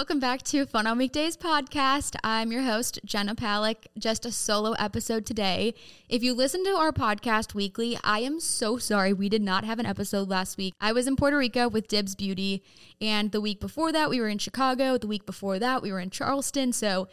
Welcome back to Fun on Weekdays podcast. I'm your host, Jenna Palek. Just a solo episode today. If you listen to our podcast weekly, I am so sorry we did not have an episode last week. I was in Puerto Rico with Dibs Beauty, and the week before that, we were in Chicago. The week before that, we were in Charleston. So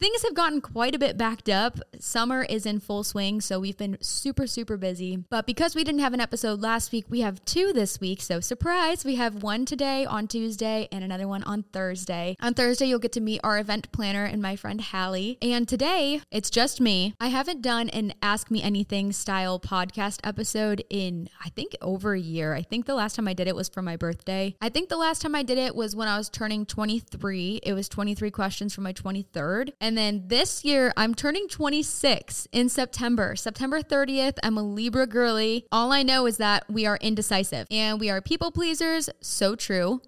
Things have gotten quite a bit backed up. Summer is in full swing, so we've been super, super busy. But because we didn't have an episode last week, we have two this week. So, surprise, we have one today on Tuesday and another one on Thursday. On Thursday, you'll get to meet our event planner and my friend Hallie. And today, it's just me. I haven't done an Ask Me Anything style podcast episode in, I think, over a year. I think the last time I did it was for my birthday. I think the last time I did it was when I was turning 23. It was 23 questions for my 23rd. And then this year, I'm turning 26 in September. September 30th, I'm a Libra girly. All I know is that we are indecisive and we are people pleasers. So true.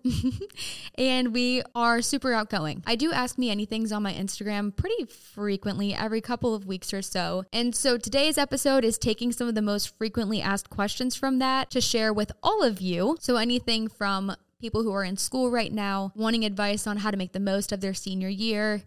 and we are super outgoing. I do ask me anything's on my Instagram pretty frequently, every couple of weeks or so. And so today's episode is taking some of the most frequently asked questions from that to share with all of you. So anything from people who are in school right now, wanting advice on how to make the most of their senior year,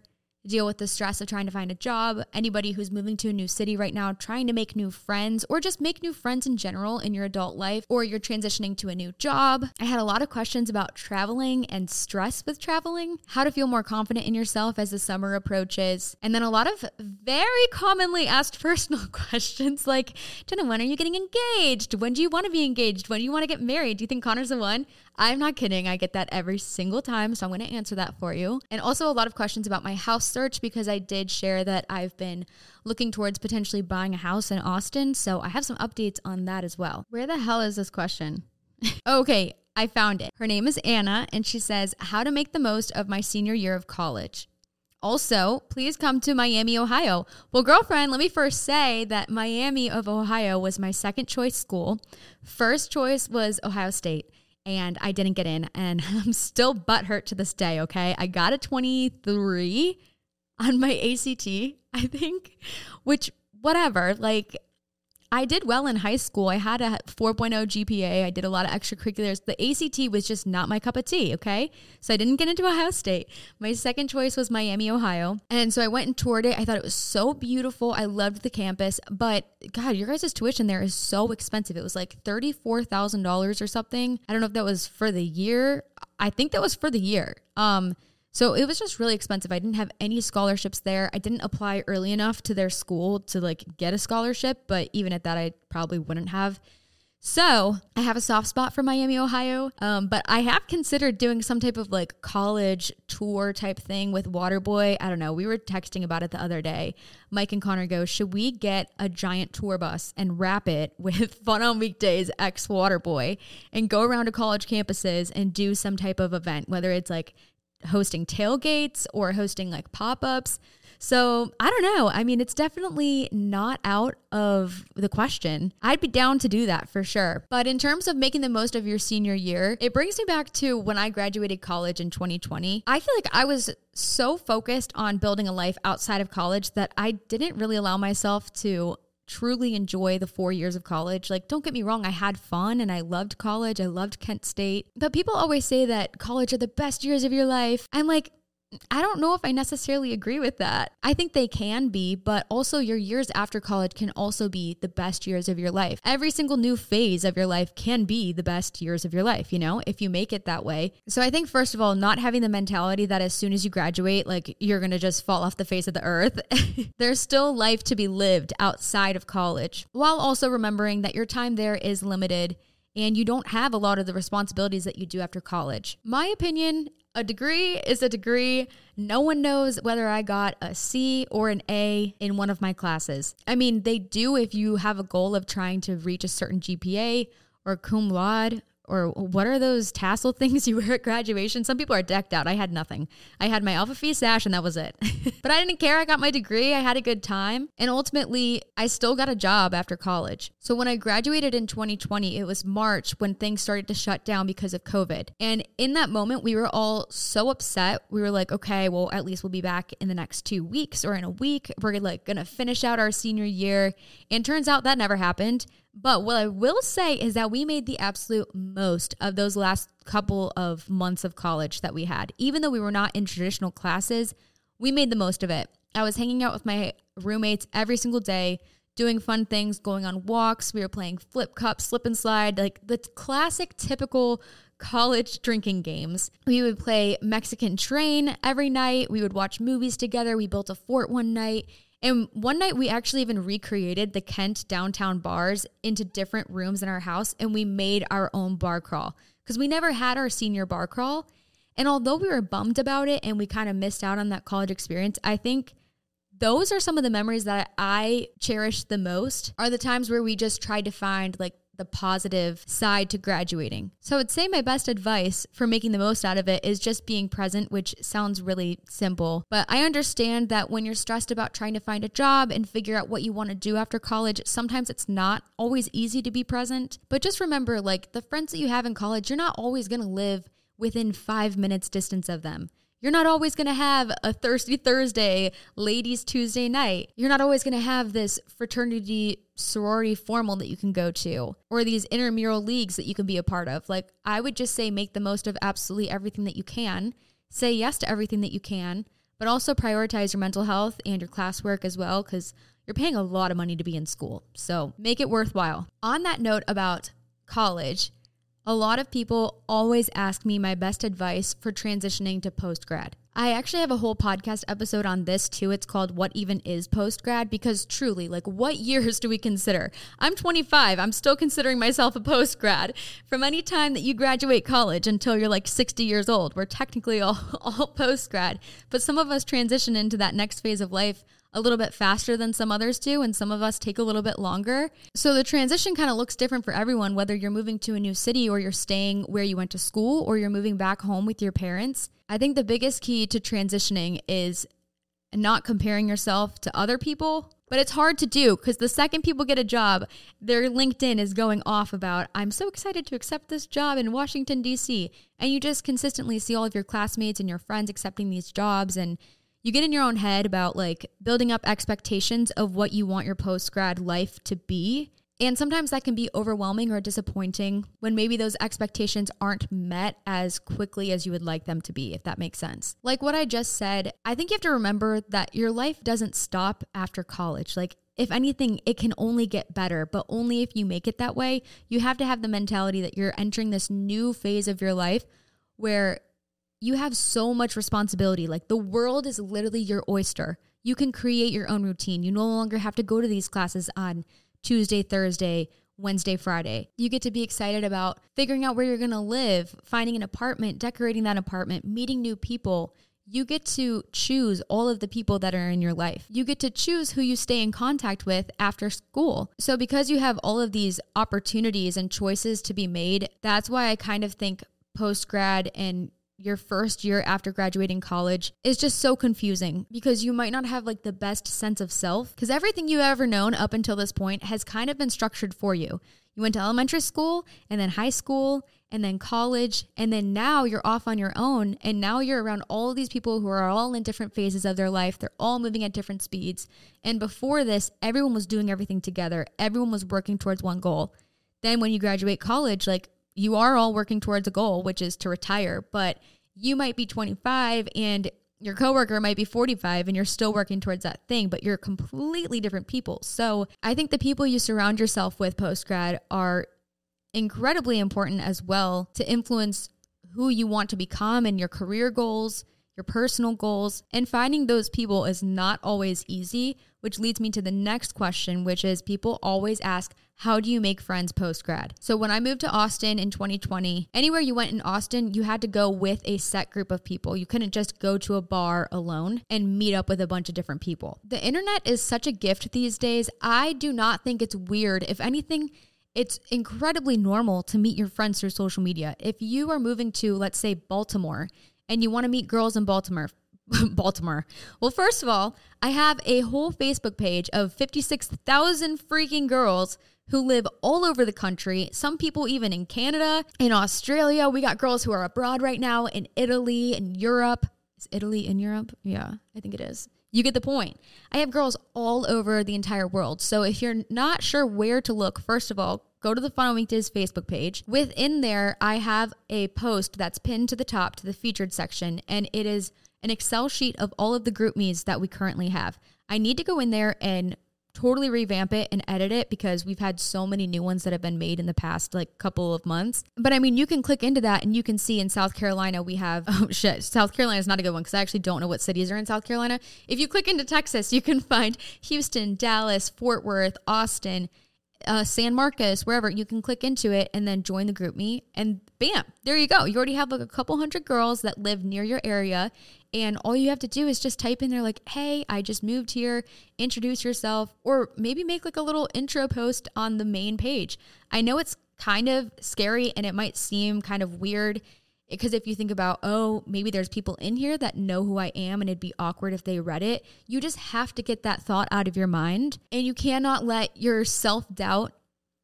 deal with the stress of trying to find a job, anybody who's moving to a new city right now, trying to make new friends, or just make new friends in general in your adult life, or you're transitioning to a new job. I had a lot of questions about traveling and stress with traveling, how to feel more confident in yourself as the summer approaches, and then a lot of very commonly asked personal questions like, Jenna, when are you getting engaged? When do you want to be engaged? When do you want to get married? Do you think Connor's the one? I'm not kidding. I get that every single time. So I'm going to answer that for you. And also a lot of questions about my house search because I did share that I've been looking towards potentially buying a house in Austin. So I have some updates on that as well. Where the hell is this question? okay. I found it. Her name is Anna, and she says, How to make the most of my senior year of college. Also, please come to Miami, Ohio. Well, girlfriend, let me first say that Miami of Ohio was my second choice school. First choice was Ohio State and I didn't get in. And I'm still butthurt to this day, okay? I got a 23 on my ACT, I think, which, whatever. Like, I did well in high school. I had a 4.0 GPA. I did a lot of extracurriculars. The ACT was just not my cup of tea, okay? So I didn't get into Ohio State. My second choice was Miami, Ohio. And so I went and toured it. I thought it was so beautiful. I loved the campus, but God, your guys' tuition there is so expensive. It was like $34,000 or something. I don't know if that was for the year. I think that was for the year. Um, so it was just really expensive. I didn't have any scholarships there. I didn't apply early enough to their school to like get a scholarship, but even at that, I probably wouldn't have. So I have a soft spot for Miami, Ohio, um, but I have considered doing some type of like college tour type thing with Waterboy. I don't know. We were texting about it the other day. Mike and Connor go, should we get a giant tour bus and wrap it with Fun on Weekdays X Waterboy and go around to college campuses and do some type of event, whether it's like hosting tailgates or hosting like pop ups. So I don't know. I mean, it's definitely not out of the question. I'd be down to do that for sure. But in terms of making the most of your senior year, it brings me back to when I graduated college in 2020. I feel like I was so focused on building a life outside of college that I didn't really allow myself to truly enjoy the four years of college. Like, don't get me wrong, I had fun and I loved college. I loved Kent State. But people always say that college are the best years of your life. I'm like, I don't know if I necessarily agree with that. I think they can be, but also your years after college can also be the best years of your life. Every single new phase of your life can be the best years of your life, you know, if you make it that way. So I think, first of all, not having the mentality that as soon as you graduate, like you're going to just fall off the face of the earth. There's still life to be lived outside of college, while also remembering that your time there is limited and you don't have a lot of the responsibilities that you do after college. My opinion a degree is a degree. No one knows whether I got a C or an A in one of my classes. I mean, they do if you have a goal of trying to reach a certain GPA or cum laude or what are those tassel things you wear at graduation? Some people are decked out. I had nothing. I had my Alpha Phi sash and that was it. but I didn't care. I got my degree. I had a good time. And ultimately, I still got a job after college. So when I graduated in 2020, it was March when things started to shut down because of COVID. And in that moment, we were all so upset. We were like, okay, well, at least we'll be back in the next two weeks or in a week. We're like going to finish out our senior year. And turns out that never happened But what I will say is that we made the absolute most of those last couple of months of college that we had. Even though we were not in traditional classes, we made the most of it. I was hanging out with my roommates every single day, doing fun things, going on walks. We were playing flip cup, slip and slide, like the classic, typical college drinking games. We would play Mexican Train every night. We would watch movies together. We built a fort one night. And one night we actually even recreated the Kent downtown bars into different rooms in our house and we made our own bar crawl because we never had our senior bar crawl. And although we were bummed about it and we kind of missed out on that college experience, I think those are some of the memories that I cherish the most are the times where we just tried to find like the positive side to graduating. So I would say my best advice for making the most out of it is just being present, which sounds really simple. But I understand that when you're stressed about trying to find a job and figure out what you want to do after college, sometimes it's not always easy to be present. But just remember like the friends that you have in college, you're not always going to live within five minutes distance of them. You're not always going to have a Thirsty Thursday, Ladies Tuesday night. You're not always going to have this fraternity sorority formal that you can go to or these intramural leagues that you can be a part of. Like, I would just say make the most of absolutely everything that you can, say yes to everything that you can, but also prioritize your mental health and your classwork as well because you're paying a lot of money to be in school. So make it worthwhile. On that note about college, a lot of people always ask me my best advice for transitioning to post grad. I actually have a whole podcast episode on this too. It's called What Even Is Post Grad because truly, like, what years do we consider? I'm 25. I'm still considering myself a post grad. From any time that you graduate college until you're like 60 years old, we're technically all, all post grad. But some of us transition into that next phase of life a little bit faster than some others do, and some of us take a little bit longer. So the transition kind of looks different for everyone, whether you're moving to a new city or you're staying where you went to school or you're moving back home with your parents. I think the biggest key to transitioning is not comparing yourself to other people. But it's hard to do because the second people get a job, their LinkedIn is going off about, I'm so excited to accept this job in Washington, D.C. And you just consistently see all of your classmates and your friends accepting these jobs. And you get in your own head about like building up expectations of what you want your post grad life to be. And sometimes that can be overwhelming or disappointing when maybe those expectations aren't met as quickly as you would like them to be, if that makes sense. Like what I just said, I think you have to remember that your life doesn't stop after college. Like, if anything, it can only get better, but only if you make it that way. You have to have the mentality that you're entering this new phase of your life where you have so much responsibility. Like the world is literally your oyster. You can create your own routine. You no longer have to go to these classes on Tuesday, Thursday, Wednesday, Friday. You get to be excited about figuring out where you're going to live, finding an apartment, decorating that apartment, meeting new people. You get to choose all of the people that are in your life. You get to choose who you stay in contact with after school. So, because you have all of these opportunities and choices to be made, that's why I kind of think post grad and your first year after graduating college is just so confusing because you might not have like the best sense of self because everything you've ever known up until this point has kind of been structured for you. You went to elementary school and then high school and then college and then now you're off on your own and now you're around all these people who are all in different phases of their life. They're all moving at different speeds. And before this, everyone was doing everything together. Everyone was working towards one goal. Then when you graduate college, like you are all working towards a goal, which is to retire, but you might be 25 and your coworker might be 45 and you're still working towards that thing, but you're completely different people. So I think the people you surround yourself with post grad are incredibly important as well to influence who you want to become and your career goals, your personal goals. And finding those people is not always easy, which leads me to the next question, which is people always ask, how do you make friends post grad? So when I moved to Austin in 2020, anywhere you went in Austin, you had to go with a set group of people. You couldn't just go to a bar alone and meet up with a bunch of different people. The internet is such a gift these days. I do not think it's weird. If anything, it's incredibly normal to meet your friends through social media. If you are moving to, let's say, Baltimore, and you want to meet girls in Baltimore, Baltimore. Well, first of all, I have a whole Facebook page of 56,000 freaking girls who live all over the country. Some people even in Canada, in Australia. We got girls who are abroad right now in Italy and Europe. Is Italy in Europe? Yeah, I think it is. You get the point. I have girls all over the entire world. So if you're not sure where to look, first of all, go to the Fun on Weekdays Facebook page. Within there, I have a post that's pinned to the top to the featured section, and it is an Excel sheet of all of the GroupMes that we currently have. I need to go in there and totally revamp it and edit it because we've had so many new ones that have been made in the past like couple of months. But I mean, you can click into that and you can see in South Carolina we have oh shit, South Carolina is not a good one because I actually don't know what cities are in South Carolina. If you click into Texas, you can find Houston, Dallas, Fort Worth, Austin, uh, San Marcos, wherever, you can click into it and then join the GroupMe. And bam, there you go. You already have like a couple hundred girls that live near your area. And all you have to do is just type in there, like, hey, I just moved here, introduce yourself, or maybe make like a little intro post on the main page. I know it's kind of scary and it might seem kind of weird because if you think about, oh, maybe there's people in here that know who I am and it'd be awkward if they read it, you just have to get that thought out of your mind. And you cannot let your self doubt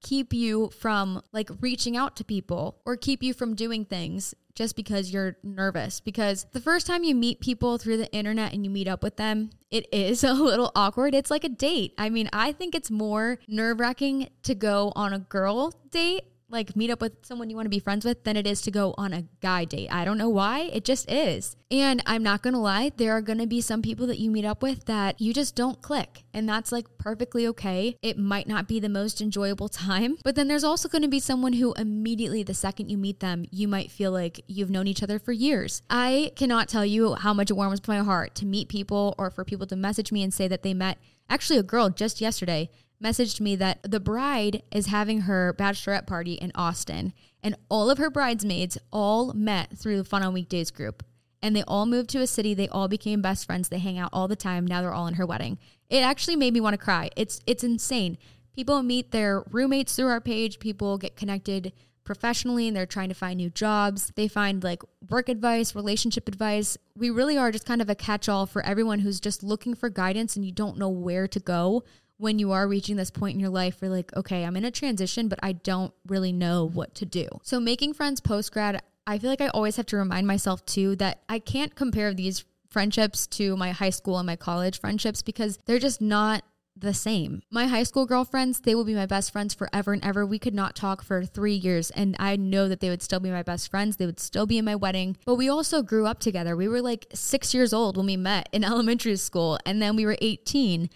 keep you from like reaching out to people or keep you from doing things just because you're nervous. Because the first time you meet people through the internet and you meet up with them, it is a little awkward. It's like a date. I mean, I think it's more nerve wracking to go on a girl date like meet up with someone you want to be friends with than it is to go on a guy date. I don't know why, it just is. And I'm not going to lie, there are going to be some people that you meet up with that you just don't click, and that's like perfectly okay. It might not be the most enjoyable time, but then there's also going to be someone who immediately the second you meet them, you might feel like you've known each other for years. I cannot tell you how much it warms my heart to meet people or for people to message me and say that they met actually a girl just yesterday messaged me that the bride is having her bachelorette party in Austin, and all of her bridesmaids all met through the Fun on Weekdays group. And they all moved to a city. They all became best friends. They hang out all the time. Now they're all in her wedding. It actually made me want to cry. It's it's insane. People meet their roommates through our page. People get connected professionally and they're trying to find new jobs. They find like work advice, relationship advice. We really are just kind of a catch all for everyone who's just looking for guidance and you don't know where to go when you are reaching this point in your life where like, okay, I'm in a transition, but I don't really know what to do. So making friends post grad, I feel like I always have to remind myself too that I can't compare these friendships to my high school and my college friendships because they're just not the same. My high school girlfriends, they will be my best friends forever and ever. We could not talk for three years, and I know that they would still be my best friends. They would still be in my wedding. But we also grew up together. We were like six years old when we met in elementary school, and then we were 18.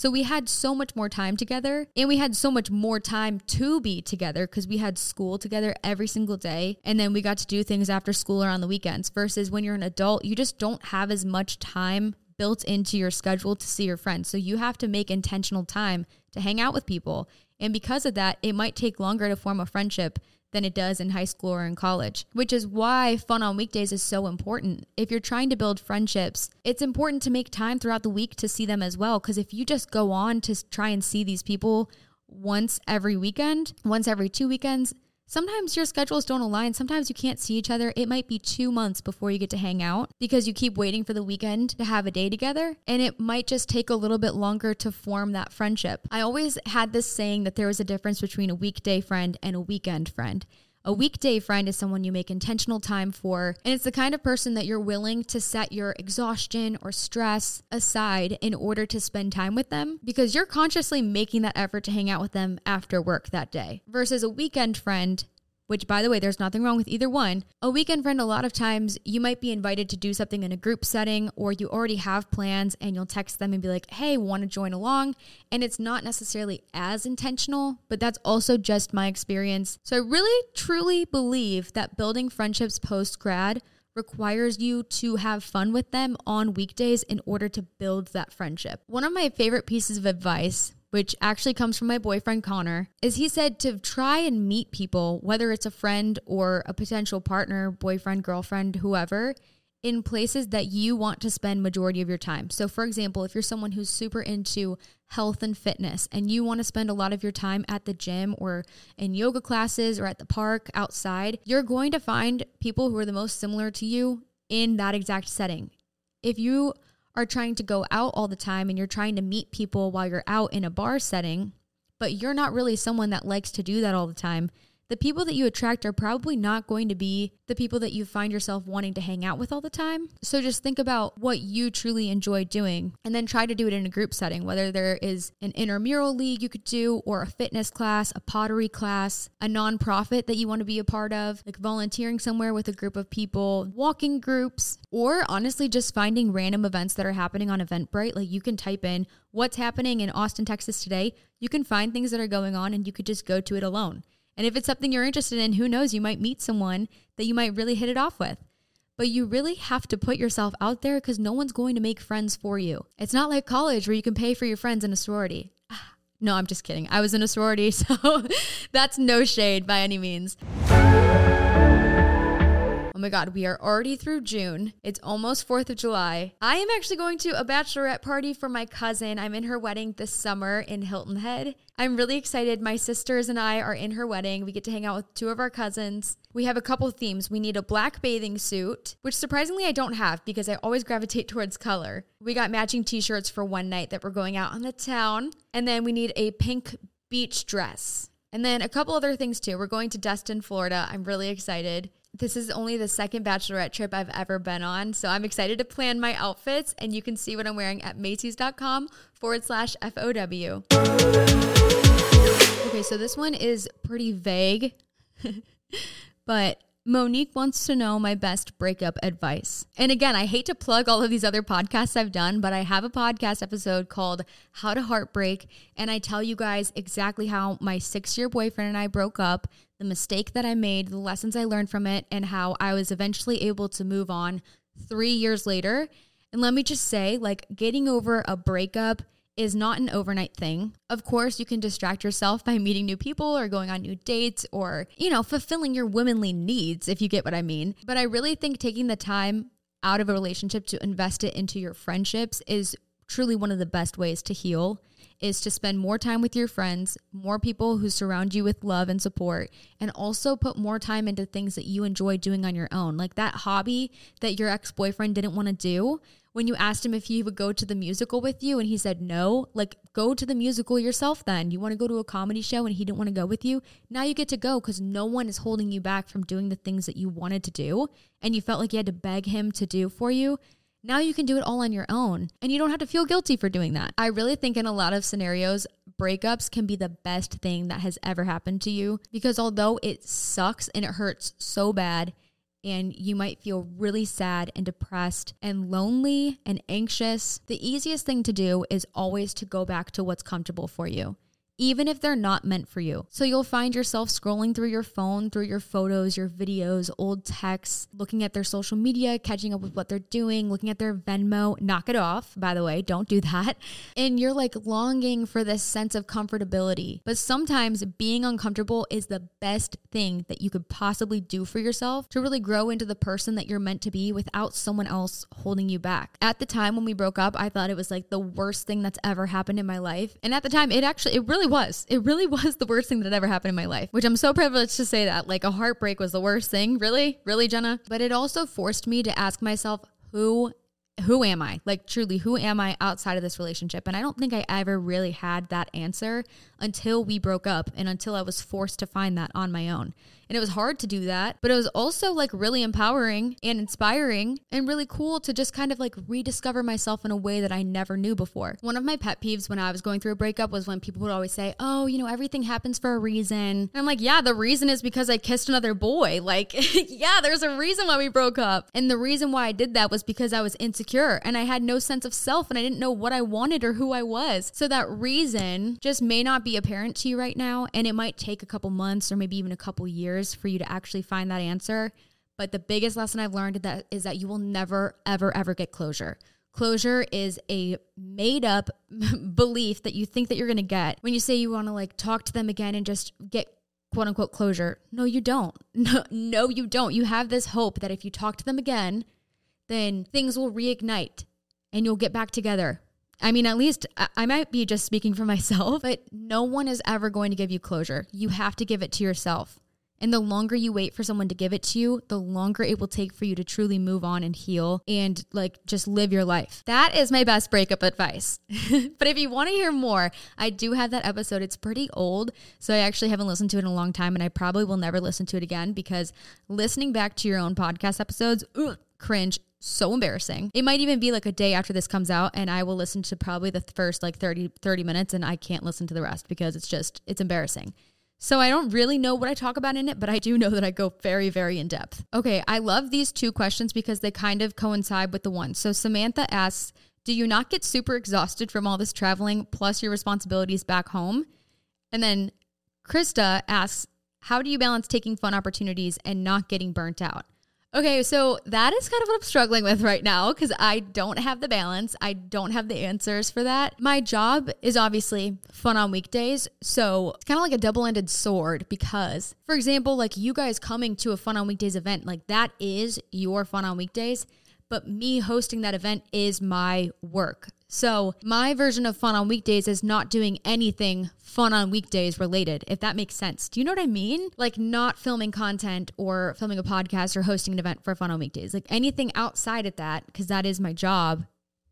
So we had so much more time together and we had so much more time to be together because we had school together every single day. And then we got to do things after school or on the weekends versus when you're an adult, you just don't have as much time built into your schedule to see your friends. So you have to make intentional time to hang out with people. And because of that, it might take longer to form a friendship than it does in high school or in college, which is why fun on weekdays is so important. If you're trying to build friendships, it's important to make time throughout the week to see them as well. Because if you just go on to try and see these people once every weekend, once every two weekends, Sometimes your schedules don't align. Sometimes you can't see each other. It might be two months before you get to hang out because you keep waiting for the weekend to have a day together. And it might just take a little bit longer to form that friendship. I always had this saying that there was a difference between a weekday friend and a weekend friend. A weekday friend is someone you make intentional time for, and it's the kind of person that you're willing to set your exhaustion or stress aside in order to spend time with them because you're consciously making that effort to hang out with them after work that day. Versus a weekend friend which by the way, there's nothing wrong with either one. A weekend friend, a lot of times you might be invited to do something in a group setting or you already have plans and you'll text them and be like, hey, want to join along? And it's not necessarily as intentional, but that's also just my experience. So I really truly believe that building friendships post grad requires you to have fun with them on weekdays in order to build that friendship. One of my favorite pieces of advice which actually comes from my boyfriend Connor, is he said to try and meet people, whether it's a friend or a potential partner, boyfriend, girlfriend, whoever, in places that you want to spend majority of your time. So for example, if you're someone who's super into health and fitness and you want to spend a lot of your time at the gym or in yoga classes or at the park outside, you're going to find people who are the most similar to you in that exact setting. If you are trying to go out all the time and you're trying to meet people while you're out in a bar setting, but you're not really someone that likes to do that all the time, the people that you attract are probably not going to be the people that you find yourself wanting to hang out with all the time. So just think about what you truly enjoy doing and then try to do it in a group setting, whether there is an intramural league you could do, or a fitness class, a pottery class, a nonprofit that you want to be a part of, like volunteering somewhere with a group of people, walking groups, or honestly just finding random events that are happening on Eventbrite. Like you can type in what's happening in Austin, Texas today. You can find things that are going on and you could just go to it alone. And if it's something you're interested in, who knows, you might meet someone that you might really hit it off with. But you really have to put yourself out there because no one's going to make friends for you. It's not like college where you can pay for your friends in a sorority. No, I'm just kidding. I was in a sorority, so that's no shade by any means. Oh my God, we are already through June. It's almost 4th of July. I am actually going to a bachelorette party for my cousin. I'm in her wedding this summer in Hilton Head. I'm really excited. My sisters and I are in her wedding. We get to hang out with two of our cousins. We have a couple themes. We need a black bathing suit, which surprisingly I don't have because I always gravitate towards color. We got matching t shirts for one night that we're going out on the town. And then we need a pink beach dress. And then a couple other things too. We're going to Destin, Florida. I'm really excited. This is only the second bachelorette trip I've ever been on. So I'm excited to plan my outfits, and you can see what I'm wearing at Macy's.com forward slash FOW. Okay, so this one is pretty vague, but Monique wants to know my best breakup advice. And again, I hate to plug all of these other podcasts I've done, but I have a podcast episode called How to Heartbreak. And I tell you guys exactly how my six year boyfriend and I broke up, the mistake that I made, the lessons I learned from it, and how I was eventually able to move on three years later. And let me just say, like, getting over a breakup is not an overnight thing. Of course, you can distract yourself by meeting new people or going on new dates or, you know, fulfilling your womanly needs, if you get what I mean. But I really think taking the time out of a relationship to invest it into your friendships is truly one of the best ways to heal is to spend more time with your friends, more people who surround you with love and support, and also put more time into things that you enjoy doing on your own. Like that hobby that your ex boyfriend didn't want to do. When you asked him if he would go to the musical with you and he said no, like go to the musical yourself then. You want to go to a comedy show and he didn't want to go with you. Now you get to go because no one is holding you back from doing the things that you wanted to do and you felt like you had to beg him to do for you now you can do it all on your own and you don't have to feel guilty for doing that. I really think in a lot of scenarios, breakups can be the best thing that has ever happened to you because although it sucks and it hurts so bad, and you might feel really sad and depressed and lonely and anxious, the easiest thing to do is always to go back to what's comfortable for you even if they're not meant for you. So you'll find yourself scrolling through your phone, through your photos, your videos, old texts, looking at their social media, catching up with what they're doing, looking at their Venmo. Knock it off, by the way, don't do that. And you're like longing for this sense of comfortability. But sometimes being uncomfortable is the best thing that you could possibly do for yourself to really grow into the person that you're meant to be without someone else holding you back. At the time when we broke up, I thought it was like the worst thing that's ever happened in my life. And at the time, it actually, it really was. It really was the worst thing that ever happened in my life, which I'm so privileged to say that. Like a heartbreak was the worst thing. Really? Really, Jenna? But it also forced me to ask myself, who who am I? Like, truly, who am I outside of this relationship? And I don't think I ever really had that answer until we broke up and until I was forced to find that on my own. And it was hard to do that, but it was also like really empowering and inspiring and really cool to just kind of like rediscover myself in a way that I never knew before. One of my pet peeves when I was going through a breakup was when people would always say, Oh, you know, everything happens for a reason. And I'm like, Yeah, the reason is because I kissed another boy. Like, yeah, there's a reason why we broke up. And the reason why I did that was because I was insecure and I had no sense of self and I didn't know what I wanted or who I was. So that reason just may not be apparent to you right now. And it might take a couple months or maybe even a couple years years for you to actually find that answer. But the biggest lesson I've learned that is that you will never, ever, ever get closure. Closure is a made up belief that you think that you're going to get when you say you want to like talk to them again and just get quote unquote closure. No, you don't. No, no, you don't. You have this hope that if you talk to them again, then things will reignite and you'll get back together. I mean, at least I might be just speaking for myself, but no one is ever going to give you closure. You have to give it to yourself. And the longer you wait for someone to give it to you, the longer it will take for you to truly move on and heal and like just live your life. That is my best breakup advice. but if you want to hear more, I do have that episode. It's pretty old. So I actually haven't listened to it in a long time and I probably will never listen to it again because listening back to your own podcast episodes, ugh, cringe so embarrassing. It might even be like a day after this comes out and I will listen to probably the first like 30 30 minutes and I can't listen to the rest because it's just it's embarrassing. So I don't really know what I talk about in it, but I do know that I go very, very in depth. Okay, I love these two questions because they kind of coincide with the one. So Samantha asks, Do you not get super exhausted from all this traveling plus your responsibilities back home? And then Krista asks, How do you balance taking fun opportunities and not getting burnt out? Okay, so that is kind of what I'm struggling with right now because I don't have the balance. I don't have the answers for that. My job is obviously fun on weekdays. So it's kind of like a double ended sword because, for example, like you guys coming to a fun on weekdays event, like that is your fun on weekdays. But me hosting that event is my work. So, my version of fun on weekdays is not doing anything fun on weekdays related, if that makes sense. Do you know what I mean? Like, not filming content or filming a podcast or hosting an event for fun on weekdays. Like, anything outside of that, because that is my job,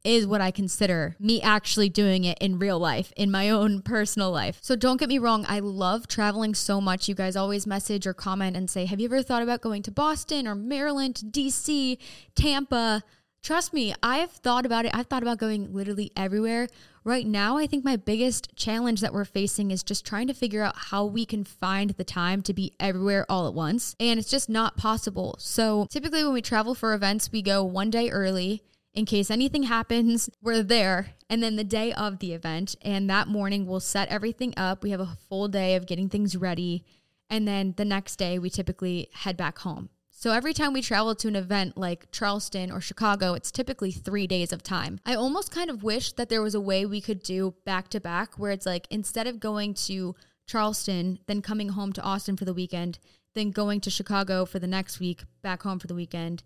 is what I consider me actually doing it in real life, in my own personal life. So don't get me wrong, I love traveling so much. You guys always message or comment and say, Have you ever thought about going to Boston or Maryland, DC, Tampa? Trust me, I've thought about it. I've thought about going literally everywhere. Right now, I think my biggest challenge that we're facing is just trying to figure out how we can find the time to be everywhere all at once. And it's just not possible. So typically, when we travel for events, we go one day early. In case anything happens, we're there. And then the day of the event, and that morning, we'll set everything up. We have a full day of getting things ready. And then the next day, we typically head back home. So every time we travel to an event like Charleston or Chicago, it's typically three days of time. I almost kind of wish that there was a way we could do back to back where it's like instead of going to Charleston, then coming home to Austin for the weekend, then going to Chicago for the next week, back home for the weekend.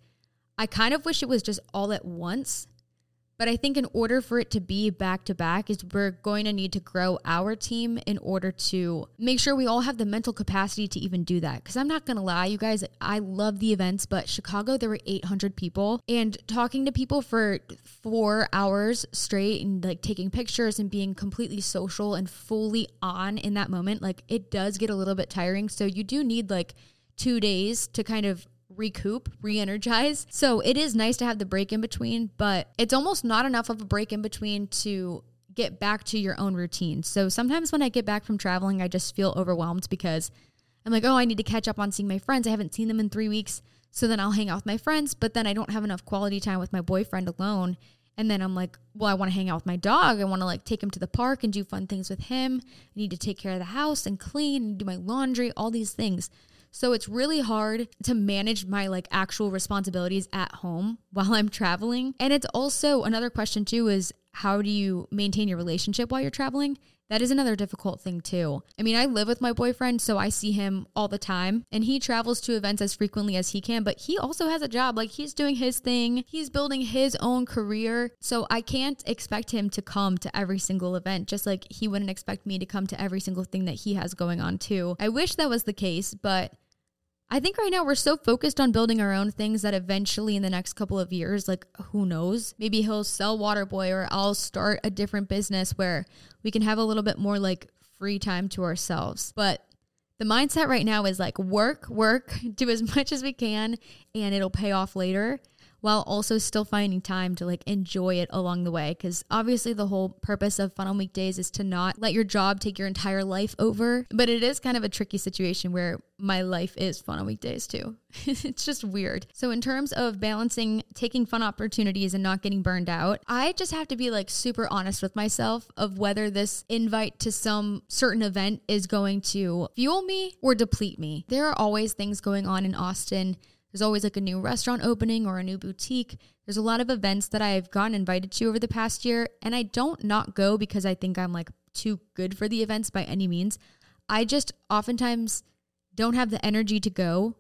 I kind of wish it was just all at once but I think in order for it to be back to back is we're going to need to grow our team in order to make sure we all have the mental capacity to even do that. Cuz I'm not going to lie, you guys, I love the events, but Chicago there were 800 people and talking to people for 4 hours straight and like taking pictures and being completely social and fully on in that moment, like it does get a little bit tiring. So you do need like 2 days to kind of recoup, re energize. So it is nice to have the break in between, but it's almost not enough of a break in between to get back to your own routine. So sometimes when I get back from traveling, I just feel overwhelmed because I'm like, oh, I need to catch up on seeing my friends. I haven't seen them in three weeks. So then I'll hang out with my friends, but then I don't have enough quality time with my boyfriend alone. And then I'm like, well, I want to hang out with my dog. I want to like take him to the park and do fun things with him. I need to take care of the house and clean and do my laundry, all these things. So it's really hard to manage my like actual responsibilities at home while I'm traveling. And it's also another question too is how do you maintain your relationship while you're traveling? That is another difficult thing too. I mean, I live with my boyfriend, so I see him all the time, and he travels to events as frequently as he can, but he also has a job. Like, he's doing his thing, he's building his own career. So I can't expect him to come to every single event, just like he wouldn't expect me to come to every single thing that he has going on too. I wish that was the case, but I think right now we're so focused on building our own things that eventually in the next couple of years, like who knows, maybe he'll sell Waterboy or I'll start a different business where we can have a little bit more like free time to ourselves. But the mindset right now is like work, work, do as much as we can, and it'll pay off later while also still finding time to like enjoy it along the way. Because obviously, the whole purpose of Fun on Weekdays is to not let your job take your entire life over. But it is kind of a tricky situation where my life is fun on weekdays too. it's just weird. So, in terms of balancing taking fun opportunities and not getting burned out, I just have to be like super honest with myself of whether this invite to some certain event is going to fuel me or deplete me. There are always things going on in Austin there's always like a new restaurant opening or a new boutique. There's a lot of events that I've gotten invited to over the past year, and I don't not go because I think I'm like too good for the events by any means. I just oftentimes don't have the energy to go,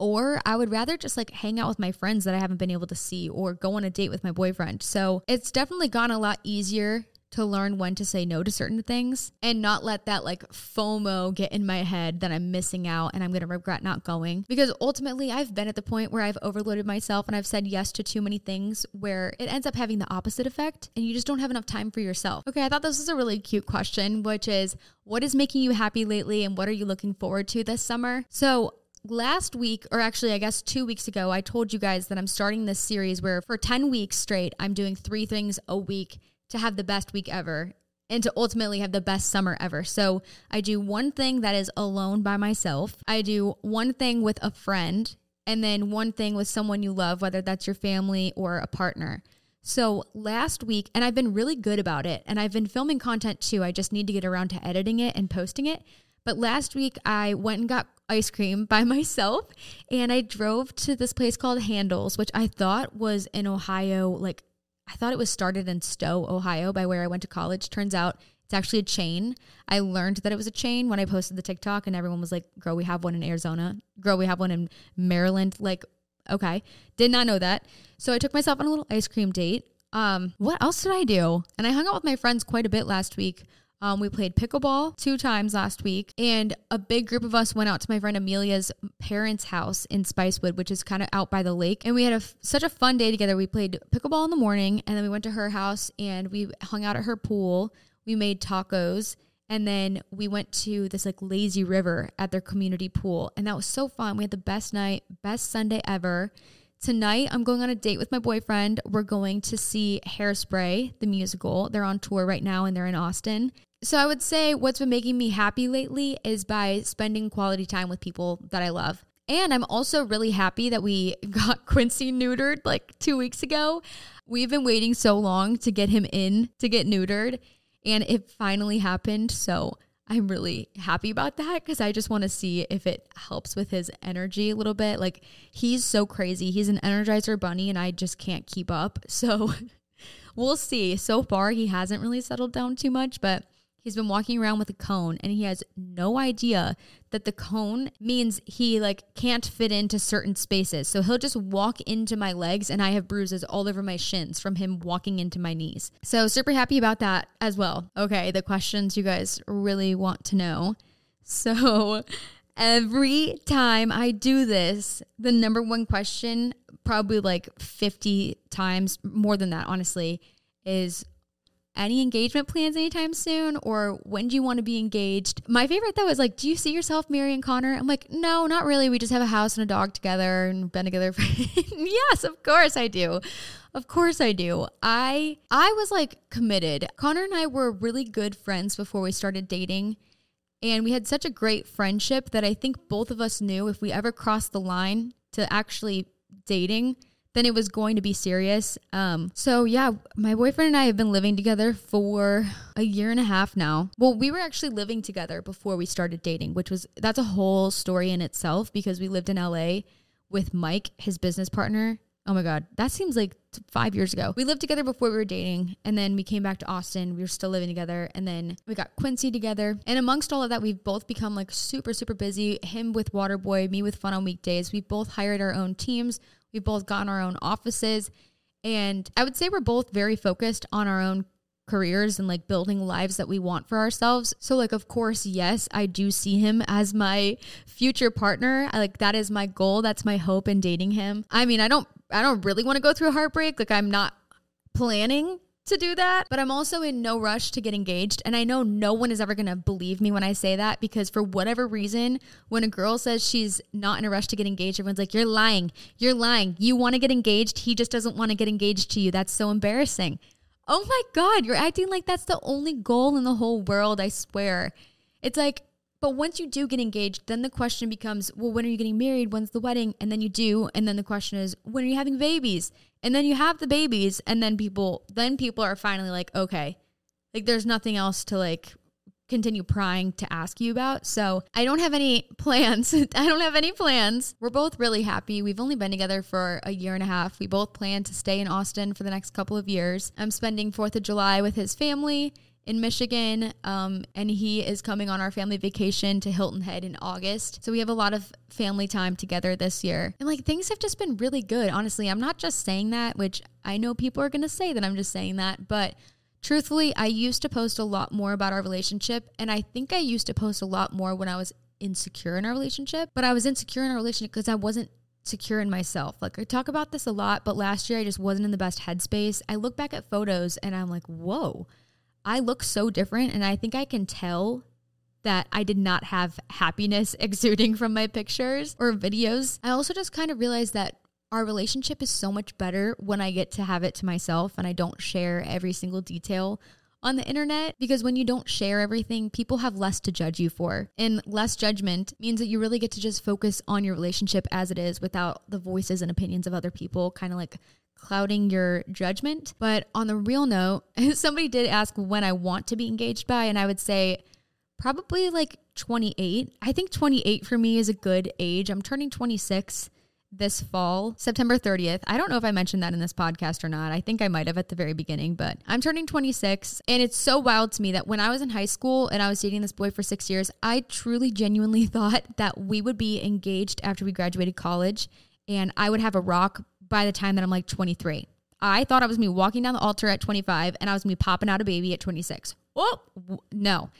or I would rather just like hang out with my friends that I haven't been able to see or go on a date with my boyfriend. So it's definitely gone a lot easier to learn when to say no to certain things and not let that like FOMO get in my head that I'm missing out and I'm going to regret not going. Because ultimately, I've been at the point where I've overloaded myself and I've said yes to too many things where it ends up having the opposite effect and you just don't have enough time for yourself. Okay, I thought this was a really cute question, which is what is making you happy lately and what are you looking forward to this summer? So, last week, or actually, I guess two weeks ago, I told you guys that I'm starting this series where for 10 weeks straight, I'm doing three things a week to have the best week ever and to ultimately have the best summer ever. So I do one thing that is alone by myself, I do one thing with a friend, and then one thing with someone you love, whether that's your family or a partner. So last week, and I've been really good about it, and I've been filming content too. I just need to get around to editing it and posting it. But last week, I went and got ice cream by myself and I drove to this place called Handel's, which I thought was in Ohio, like I thought it was started in Stow, Ohio, by where I went to college. Turns out it's actually a chain. I learned that it was a chain when I posted the TikTok, and everyone was like, Girl, we have one in Arizona. Girl, we have one in Maryland. Like, okay. Did not know that. So I took myself on a little ice cream date. Um, what else did I do? And I hung out with my friends quite a bit last week. Um, we played pickleball two times last week, and a big group of us went out to my friend Amelia's parents' house in Spicewood, which is kind of out by the lake. And we had a, such a fun day together. We played pickleball in the morning, and then we went to her house and we hung out at her pool. We made tacos, and then we went to this like lazy river at their community pool, and that was so fun. We had the best night, best Sunday ever. Tonight, I'm going on a date with my boyfriend. We're going to see Hairspray, the musical. They're on tour right now and they're in Austin. So I would say what's been making me happy lately is by spending quality time with people that I love. And I'm also really happy that we got Quincy neutered like two weeks ago. We've been waiting so long to get him in to get neutered, and it finally happened. So I'm really happy about that because I just want to see if it helps with his energy a little bit. Like, he's so crazy. He's an energizer bunny, and I just can't keep up. So we'll see. So far, he hasn't really settled down too much, but He's been walking around with a cone and he has no idea that the cone means he like can't fit into certain spaces. So he'll just walk into my legs and I have bruises all over my shins from him walking into my knees. So super happy about that as well. Okay, the questions you guys really want to know. So every time I do this, the number one question, probably like 50 times more than that, honestly, is any engagement plans anytime soon or when do you want to be engaged? My favorite though is like, do you see yourself marrying Connor? I'm like, no, not really. We just have a house and a dog together and been together for Yes, of course I do. Of course I do. I I was like committed. Connor and I were really good friends before we started dating. And we had such a great friendship that I think both of us knew if we ever crossed the line to actually dating, then it was going to be serious. Um, so yeah, my boyfriend and I have been living together for a year and a half now. Well, we were actually living together before we started dating, which was that's a whole story in itself because we lived in LA with Mike, his business partner. Oh my God, that seems like five years ago. We lived together before we were dating, and then we came back to Austin. We were still living together, and then we got Quincy together. And amongst all of that, we've both become like super, super busy. Him with Waterboy, me with Fun on Weekdays. We both hired our own teams. We've both gotten our own offices. And I would say we're both very focused on our own careers and like building lives that we want for ourselves. So like of course, yes, I do see him as my future partner. I like that is my goal. That's my hope in dating him. I mean, I don't I don't really want to go through heartbreak. Like I'm not planning to do that, but I'm also in no rush to get engaged. And I know no one is ever going to believe me when I say that because for whatever reason, when a girl says she's not in a rush to get engaged, everyone's like, You're lying. You're lying. You want to get engaged. He just doesn't want to get engaged to you. That's so embarrassing. Oh my God, you're acting like that's the only goal in the whole world, I swear. It's like, but once you do get engaged, then the question becomes, well, when are you getting married? When's the wedding? And then you do. And then the question is, when are you having babies? And then you have the babies. And then people, then people are finally like, okay, like there's nothing else to like continue prying to ask you about. So I don't have any plans. I don't have any plans. We're both really happy. We've only been together for a year and a half. We both plan to stay in Austin for the next couple of years. I'm spending 4th of July with his family in Michigan, um, and he is coming on our family vacation to Hilton Head in August. So we have a lot of family time together this year. And like things have just been really good. Honestly, I'm not just saying that, which I know people are going to say that I'm just saying that, but Truthfully, I used to post a lot more about our relationship, and I think I used to post a lot more when I was insecure in our relationship. But I was insecure in our relationship because I wasn't secure in myself. Like I talk about this a lot, but last year I just wasn't in the best headspace. I look back at photos and I'm like, whoa, I look so different. And I think I can tell that I did not have happiness exuding from my pictures or videos. I also just kind of realized that our relationship is so much better when I get to have it to myself and I don't share every single detail on the internet because when you don't share everything, people have less to judge you for. And less judgment means that you really get to just focus on your relationship as it is without the voices and opinions of other people kind of like clouding your judgment. But on the real note, somebody did ask when I want to be engaged by, and I would say probably like 28. I think 28 for me is a good age. I'm turning 26 this fall, September 30th. I don't know if I mentioned that in this podcast or not. I think I might have at the very beginning, but I'm turning 26. And it's so wild to me that when I was in high school and I was dating this boy for six years, I truly, genuinely thought that we would be engaged after we graduated college and I would have a rock by the time that I'm like 23. I thought I was me walking down the altar at 25 and I was me popping out a baby at 26. Oh, no.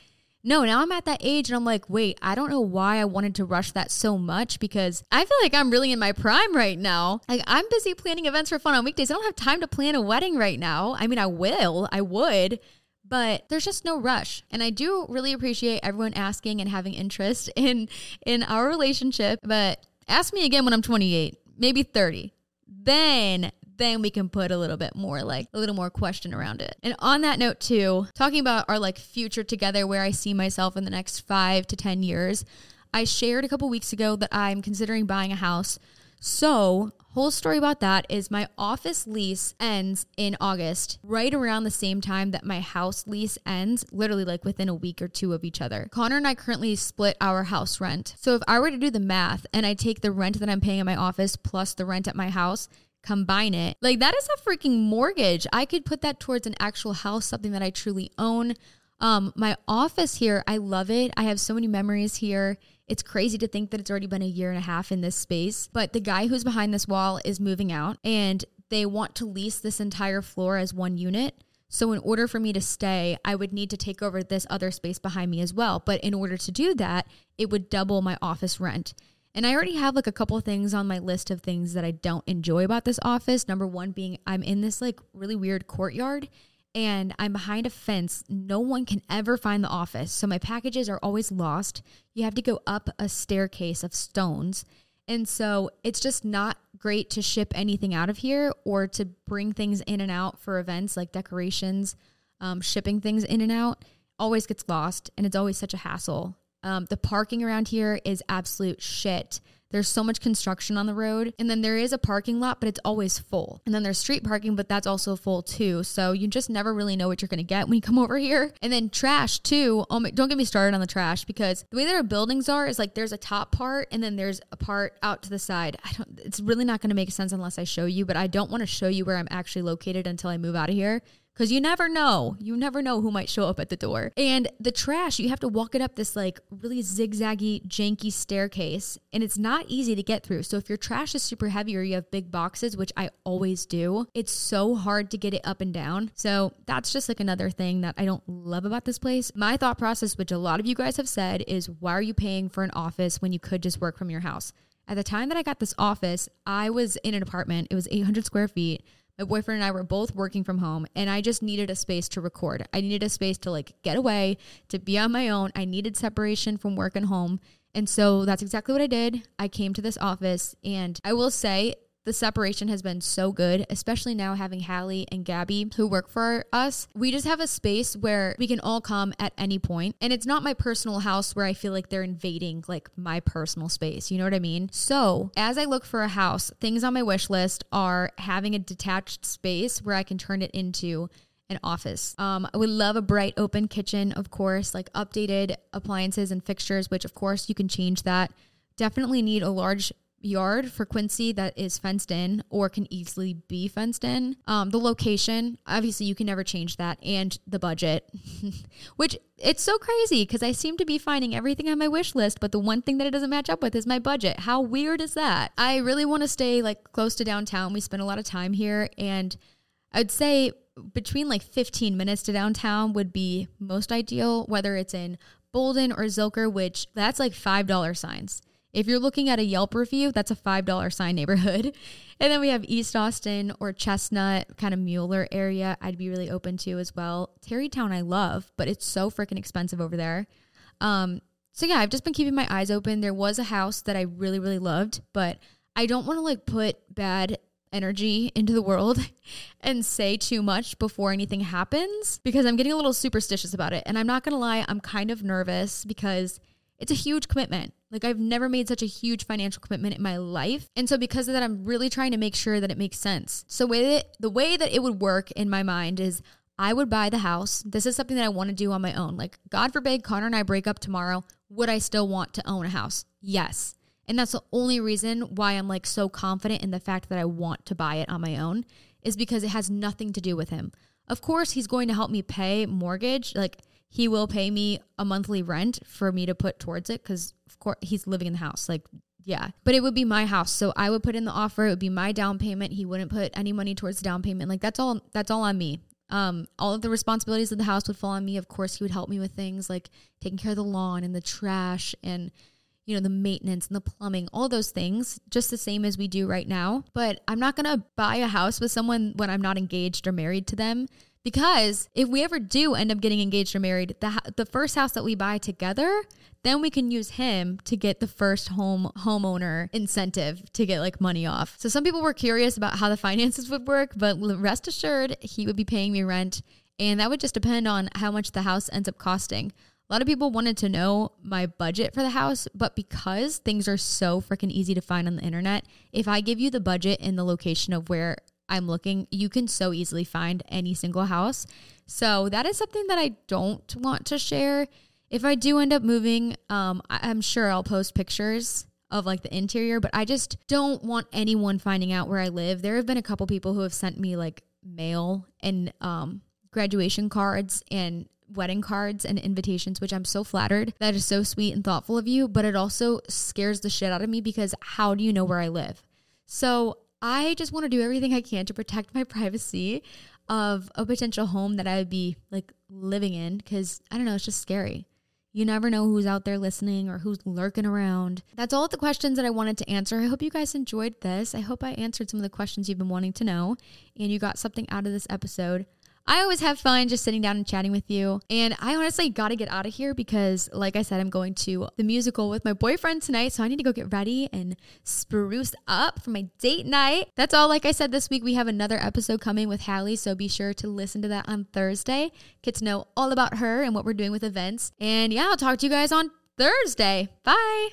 No, now I'm at that age and I'm like, wait, I don't know why I wanted to rush that so much because I feel like I'm really in my prime right now. Like I'm busy planning events for fun on weekdays. I don't have time to plan a wedding right now. I mean, I will, I would, but there's just no rush. And I do really appreciate everyone asking and having interest in in our relationship, but ask me again when I'm 28, maybe 30. Then then we can put a little bit more like a little more question around it. And on that note too, talking about our like future together where I see myself in the next 5 to 10 years, I shared a couple weeks ago that I'm considering buying a house. So, whole story about that is my office lease ends in August, right around the same time that my house lease ends, literally like within a week or two of each other. Connor and I currently split our house rent. So if I were to do the math and I take the rent that I'm paying at my office plus the rent at my house, combine it. Like that is a freaking mortgage. I could put that towards an actual house, something that I truly own. Um, my office here, I love it. I have so many memories here. It's crazy to think that it's already been a year and a half in this space. But the guy who's behind this wall is moving out and they want to lease this entire floor as one unit. So, in order for me to stay, I would need to take over this other space behind me as well. But in order to do that, it would double my office rent. And I already have like a couple things on my list of things that I don't enjoy about this office. Number one being I'm in this like really weird courtyard and I'm behind a fence. No one can ever find the office. So my packages are always lost. You have to go up a staircase of stones. And so it's just not great to ship anything out of here or to bring things in and out for events like decorations, um, shipping things in and out always gets lost and it's always such a hassle. Um, the parking around here is absolute shit. There's so much construction on the road. And then there is a parking lot, but it's always full. And then there's street parking, but that's also full too. So you just never really know what you're going to get when you come over here. And then trash too. Oh my, don't get me started on the trash because the way that our buildings are is like there's a top part and then there's a part out to the side. I don't, it's really not going to make sense unless I show you, but I don't want to show you where I'm actually located until I move out of here because you never know. You never know who might show up at the door. And the trash, you have to walk it up this like really zigzaggy, janky staircase, and it's not easy to get through. So if your trash is super heavy or you have big boxes, which I always do, it's so hard to get it up and down. So that's just like another thing that I don't love about this place. My thought process, which a lot of you guys have said, is why are you paying for an office when you could just work from your house? At the time that I got this office, I was in an apartment. It was 800 square feet. My boyfriend and I were both working from home and I just needed a space to record. I needed a space to like get away, to be on my own. I needed separation from work and home. And so that's exactly what I did. I came to this office and I will say the separation has been so good, especially now having Hallie and Gabby who work for us. We just have a space where we can all come at any point. And it's not my personal house where I feel like they're invading like my personal space. You know what I mean? So as I look for a house, things on my wish list are having a detached space where I can turn it into an office. Um, I would love a bright open kitchen, of course, like updated appliances and fixtures, which of course you can change that. Definitely need a large yard for Quincy that is fenced in or can easily be fenced in. Um, the location, obviously, you can never change that, and the budget, which it's so crazy because I seem to be finding everything on my wish list, but the one thing that it doesn't match up with is my budget. How weird is that? I really want to stay like close to downtown. We spend a lot of time here, and I'd say between like 15 minutes to downtown would be most ideal, whether it's in Bouldin or Zilker, which that's like $5 signs. If you're looking at a Yelp review, that's a $5 sign neighborhood. And then we have East Austin or Chestnut, kind of Mueller area, I'd be really open to as well. Tarrytown, I love, but it's so freaking expensive over there. Um, so yeah, I've just been keeping my eyes open. There was a house that I really, really loved, but I don't want to like put bad energy into the world and say too much before anything happens because I'm getting a little superstitious about it. And I'm not going to lie, I'm kind of nervous because it's a huge commitment. Like I've never made such a huge financial commitment in my life. And so because of that, I'm really trying to make sure that it makes sense. So way that, the way that it would work in my mind is I would buy the house. This is something that I want to do on my own. Like God forbid Connor and I break up tomorrow, would I still want to own a house? Yes. And that's the only reason why I'm like so confident in the fact that I want to buy it on my own is because it has nothing to do with him. Of course, he's going to help me pay mortgage. Like he will pay me a monthly rent for me to put towards it cuz of course he's living in the house. Like yeah, but it would be my house. So I would put in the offer, it would be my down payment. He wouldn't put any money towards the down payment. Like that's all that's all on me. Um, all of the responsibilities of the house would fall on me. Of course, he would help me with things like taking care of the lawn and the trash and you know, the maintenance and the plumbing, all those things, just the same as we do right now. But I'm not going to buy a house with someone when I'm not engaged or married to them. Because if we ever do end up getting engaged or married, the, the first house that we buy together, then we can use him to get the first home homeowner incentive to get like money off. So some people were curious about how the finances would work, but rest assured, he would be paying me rent. And that would just depend on how much the house ends up costing. A lot of people wanted to know my budget for the house, but because things are so freaking easy to find on the internet, if I give you the budget and the location of where I'm looking, you can so easily find any single house. So that is something that I don't want to share. If I do end up moving, um, I'm sure I'll post pictures of like the interior, but I just don't want anyone finding out where I live. There have been a couple people who have sent me like mail and um, graduation cards and wedding cards and invitations, which I'm so flattered. That is so sweet and thoughtful of you, but it also scares the shit out of me because how do you know where I live? So I just want to do everything I can to protect my privacy of a potential home that I would be like living in because I don't know, it's just scary. You never know who's out there listening or who's lurking around. That's all the questions that I wanted to answer. I hope you guys enjoyed this. I hope I answered some of the questions you've been wanting to know and you got something out of this episode. I always have fun just sitting down and chatting with you. And I honestly got to get out of here because, like I said, I'm going to the musical with my boyfriend tonight. So I need to go get ready and spruce up for my date night. That's all. Like I said, this week we have another episode coming with Hallie. So be sure to listen to that on Thursday. Get to know all about her and what we're doing with events. And yeah, I'll talk to you guys on Thursday. Bye.